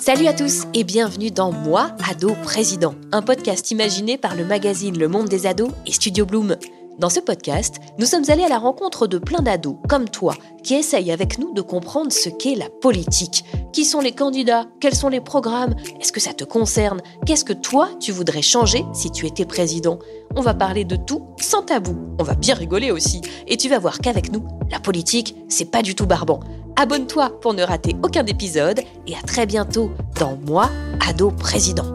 Salut à tous et bienvenue dans Moi, ado président, un podcast imaginé par le magazine Le Monde des ados et Studio Bloom. Dans ce podcast, nous sommes allés à la rencontre de plein d'ados, comme toi, qui essayent avec nous de comprendre ce qu'est la politique. Qui sont les candidats? Quels sont les programmes? Est-ce que ça te concerne? Qu'est-ce que toi, tu voudrais changer si tu étais président? On va parler de tout sans tabou. On va bien rigoler aussi. Et tu vas voir qu'avec nous, la politique, c'est pas du tout barbant. Abonne-toi pour ne rater aucun épisode et à très bientôt dans Moi, ado président.